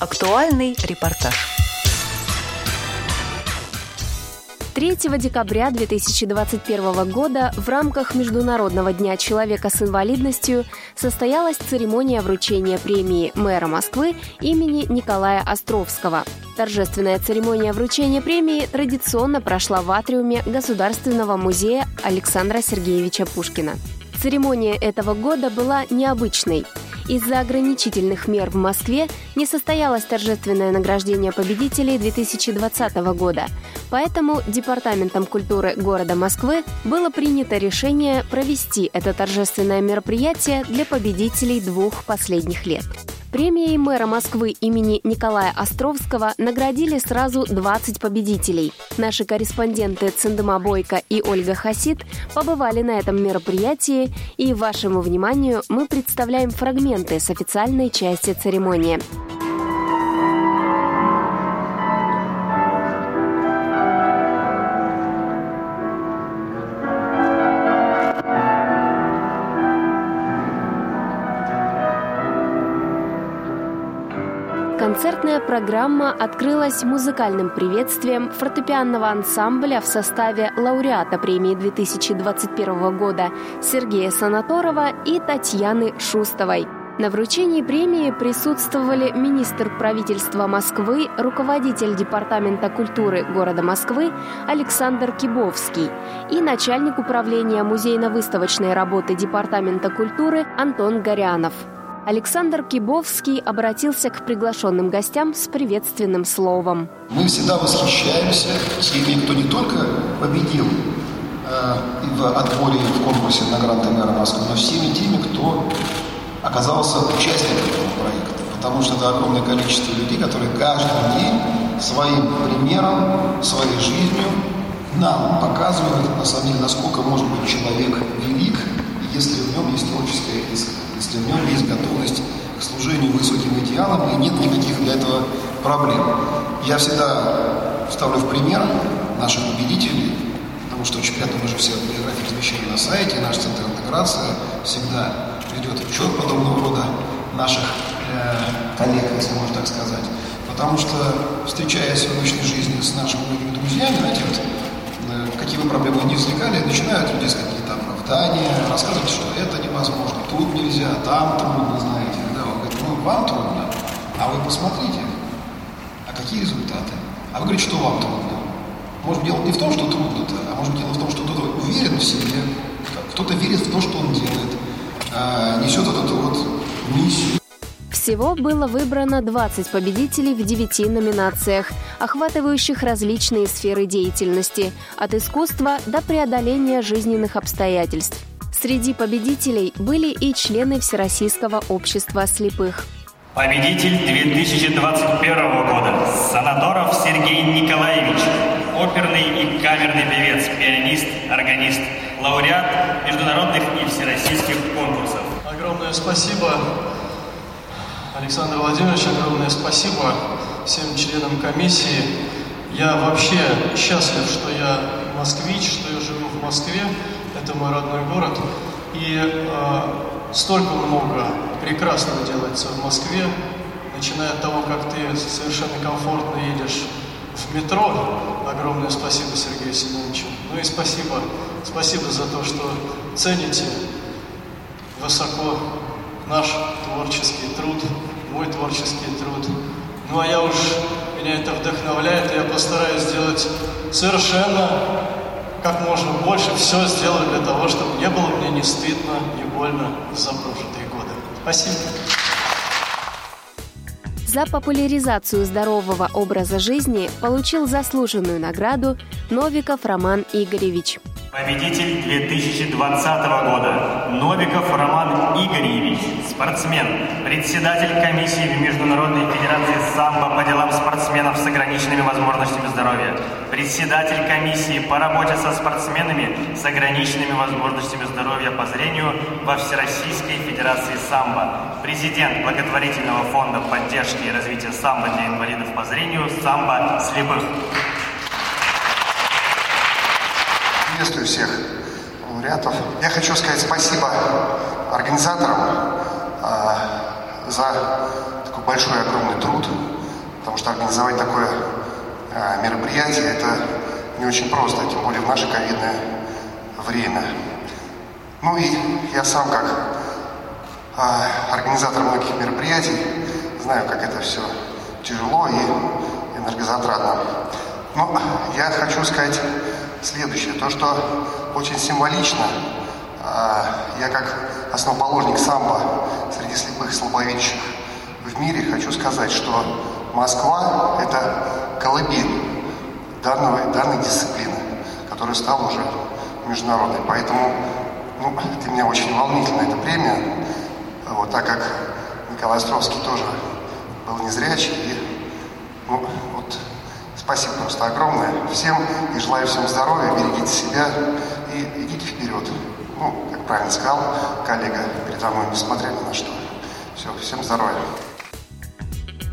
Актуальный репортаж. 3 декабря 2021 года в рамках Международного дня человека с инвалидностью состоялась церемония вручения премии мэра Москвы имени Николая Островского. Торжественная церемония вручения премии традиционно прошла в атриуме Государственного музея Александра Сергеевича Пушкина. Церемония этого года была необычной – из-за ограничительных мер в Москве не состоялось торжественное награждение победителей 2020 года. Поэтому Департаментом культуры города Москвы было принято решение провести это торжественное мероприятие для победителей двух последних лет. Премией мэра Москвы имени Николая Островского наградили сразу 20 победителей. Наши корреспонденты Циндема Бойко и Ольга Хасид побывали на этом мероприятии, и вашему вниманию мы представляем фрагменты с официальной части церемонии. Концертная программа открылась музыкальным приветствием фортепианного ансамбля в составе лауреата премии 2021 года Сергея Санаторова и Татьяны Шустовой. На вручении премии присутствовали министр правительства Москвы, руководитель Департамента культуры города Москвы Александр Кибовский и начальник управления музейно-выставочной работы Департамента культуры Антон Горянов. Александр Кибовский обратился к приглашенным гостям с приветственным словом. Мы всегда восхищаемся теми, кто не только победил э, в отборе в конкурсе на гранты мэра Москвы, но всеми теми, кто оказался участником этого проекта. Потому что это огромное количество людей, которые каждый день своим примером, своей жизнью нам показывают, на самом деле, насколько может быть человек велик, если в нем есть творческая искра если в нем есть готовность к служению высоким идеалам и нет никаких для этого проблем. Я всегда ставлю в пример наших победителей, потому что приятно, мы же все биографии размещаем на сайте, наш центр интеграции всегда ведет учет подобного рода наших э, коллег, если можно так сказать. Потому что, встречаясь в обычной жизни с нашими многими друзьями, знаете, вот, э, какие бы проблемы не возникали, начинают люди с оправдания, рассказывать, что это невозможно, тут нельзя, там трудно, знаете. Да, он говорит, ну вам трудно, а вы посмотрите, а какие результаты? А вы говорите, что вам трудно? Может, дело не в том, что трудно-то, а может, дело в том, что кто-то уверен в себе, кто-то верит в то, что он делает, а, несет вот эту вот миссию. Всего было выбрано 20 победителей в 9 номинациях, охватывающих различные сферы деятельности, от искусства до преодоления жизненных обстоятельств. Среди победителей были и члены Всероссийского общества слепых. Победитель 2021 года Санаторов Сергей Николаевич, оперный и камерный певец, пианист, органист, лауреат международных и всероссийских конкурсов. Огромное спасибо, Александр Владимирович, огромное спасибо всем членам комиссии. Я вообще счастлив, что я москвич, что я живу в Москве это мой родной город. И э, столько много прекрасного делается в Москве, начиная от того, как ты совершенно комфортно едешь в метро. Огромное спасибо Сергею Семеновичу. Ну и спасибо, спасибо за то, что цените высоко наш творческий труд, мой творческий труд. Ну а я уж, меня это вдохновляет, и я постараюсь сделать совершенно как можно больше все сделать для того, чтобы не было мне не стыдно, не больно за прожитые годы. Спасибо. За популяризацию здорового образа жизни получил заслуженную награду Новиков Роман Игоревич. Победитель 2020 года Новиков Роман Игоревич, спортсмен, председатель комиссии Международной Федерации самбо по делам спортсменов с ограниченными возможностями здоровья, председатель комиссии по работе со спортсменами с ограниченными возможностями здоровья по зрению во Всероссийской Федерации самбо, президент благотворительного фонда поддержки и развития самбо для инвалидов по зрению самбо слепых. приветствую всех лауреатов. Я хочу сказать спасибо организаторам за такой большой огромный труд, потому что организовать такое э, мероприятие это не очень просто, тем более в наше ковидное время. Ну и я сам как э, организатор многих мероприятий знаю, как это все тяжело и энергозатратно. Но я хочу сказать следующее. То, что очень символично, я как основоположник самбо среди слепых и слабовидящих в мире хочу сказать, что Москва – это колыбель данного, данной дисциплины, которая стала уже международной. Поэтому ну, для меня очень волнительна эта премия, вот, так как Николай Островский тоже был незрячий. И, ну, вот, спасибо просто огромное всем и желаю всем здоровья, берегите себя и идите вперед. Ну, как правильно сказал коллега передо мной, несмотря ни на что. Все, всем здоровья.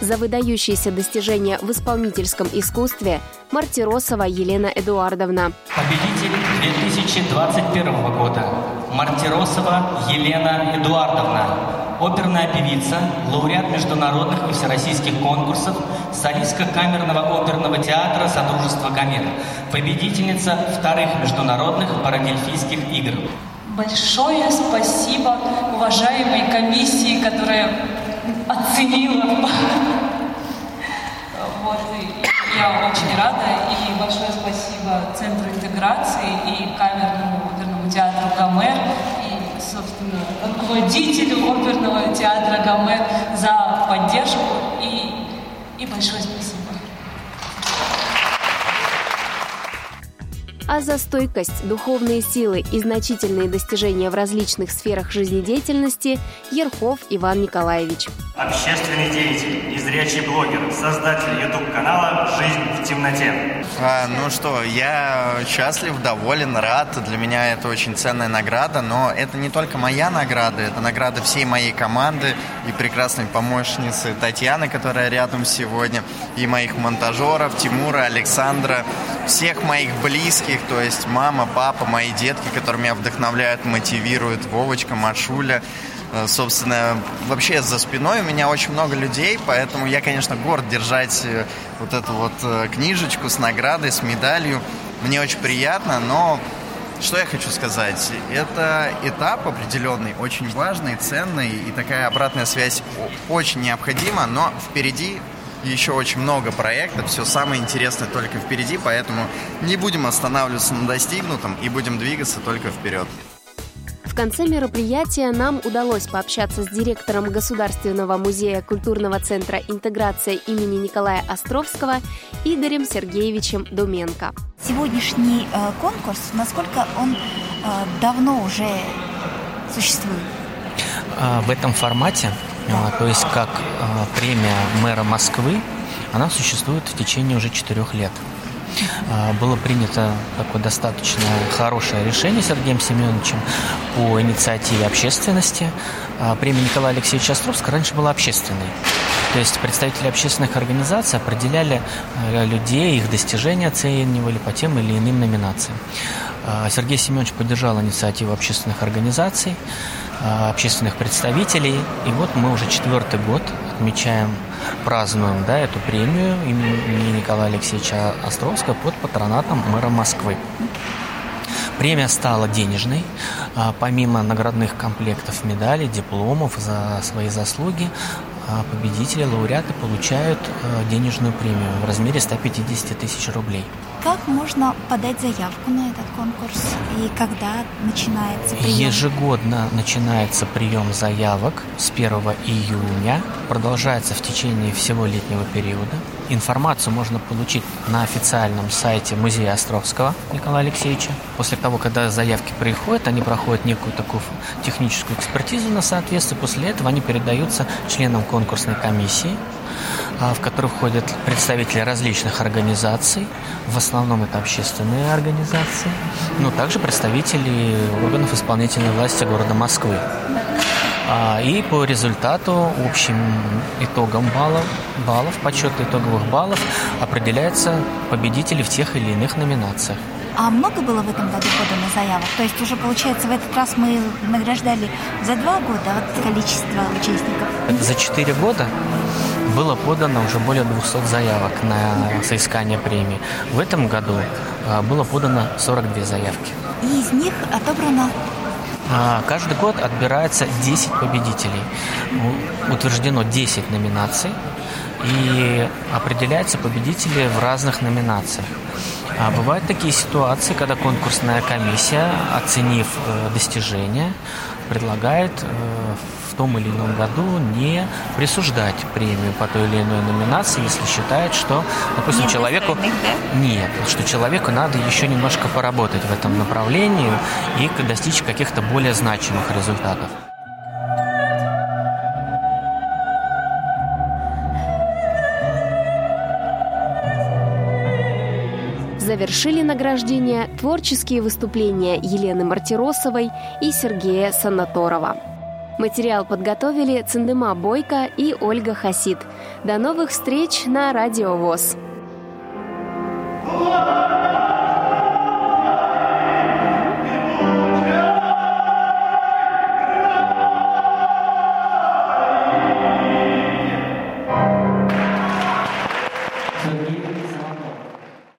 За выдающиеся достижения в исполнительском искусстве Мартиросова Елена Эдуардовна. Победитель 2021 года Мартиросова Елена Эдуардовна. Оперная певица, лауреат международных и всероссийских конкурсов, солистка камерного оперного театра Содружества Гомера, победительница вторых международных парадельфийских игр. Большое спасибо уважаемой комиссии, которая оценила. Вот, я очень рада. И большое спасибо Центру интеграции и камерному оперному театру «Гомер» руководителю оперного театра «Гомер» за поддержку и, и большое спасибо. А за стойкость, духовные силы и значительные достижения в различных сферах жизнедеятельности Ерхов Иван Николаевич. Общественный деятель, незрячий блогер, создатель YouTube-канала «Жизнь в темноте». А, ну что, я счастлив, доволен, рад. Для меня это очень ценная награда, но это не только моя награда, это награда всей моей команды и прекрасной помощницы Татьяны, которая рядом сегодня, и моих монтажеров, Тимура, Александра, всех моих близких, то есть мама, папа, мои детки, которые меня вдохновляют, мотивируют, Вовочка, Машуля. Э, собственно, вообще за спиной у меня очень много людей, поэтому я, конечно, горд держать э, вот эту вот э, книжечку с наградой, с медалью. Мне очень приятно, но что я хочу сказать? Это этап определенный, очень важный, ценный, и такая обратная связь очень необходима, но впереди еще очень много проектов, все самое интересное только впереди, поэтому не будем останавливаться на достигнутом и будем двигаться только вперед. В конце мероприятия нам удалось пообщаться с директором Государственного музея культурного центра интеграция имени Николая Островского Игорем Сергеевичем Думенко. Сегодняшний э, конкурс, насколько он э, давно уже существует? А, в этом формате то есть как а, премия мэра Москвы, она существует в течение уже четырех лет. А, было принято такое достаточно хорошее решение Сергеем Семеновичем по инициативе общественности. Премия Николая Алексеевича Островского раньше была общественной. То есть представители общественных организаций определяли людей, их достижения оценивали по тем или иным номинациям. Сергей Семенович поддержал инициативу общественных организаций. Э, общественных представителей. И вот мы уже четвертый год отмечаем, празднуем да, эту премию имени Николая Алексеевича Островского под патронатом мэра Москвы. Премия стала денежной. А помимо наградных комплектов медалей, дипломов за свои заслуги, а победители, лауреаты получают денежную премию в размере 150 тысяч рублей. Как можно подать заявку на этот конкурс и когда начинается прием? Ежегодно начинается прием заявок с 1 июня, продолжается в течение всего летнего периода. Информацию можно получить на официальном сайте Музея Островского Николая Алексеевича. После того, когда заявки приходят, они проходят некую такую техническую экспертизу на соответствие. После этого они передаются членам конкурсной комиссии, в которую входят представители различных организаций. В основном это общественные организации, но также представители органов исполнительной власти города Москвы. А, и по результату общим итогам баллов, баллов, подсчета итоговых баллов определяются победители в тех или иных номинациях. А много было в этом году подано заявок? То есть уже, получается, в этот раз мы награждали за два года вот количество участников? За четыре года было подано уже более 200 заявок на соискание премии. В этом году а, было подано 42 заявки. И из них отобрано а, Каждый год отбирается 10 победителей. Утверждено 10 номинаций и определяются победители в разных номинациях. А бывают такие ситуации, когда конкурсная комиссия, оценив э, достижения, предлагает э, в том или ином году не присуждать премию по той или иной номинации, если считает, что, допустим, Нет человеку... да? Нет, что человеку надо еще немножко поработать в этом направлении и достичь каких-то более значимых результатов. Завершили награждение творческие выступления Елены Мартиросовой и Сергея Санаторова. Материал подготовили Циндема Бойко и Ольга Хасид. До новых встреч на Радио ВОЗ.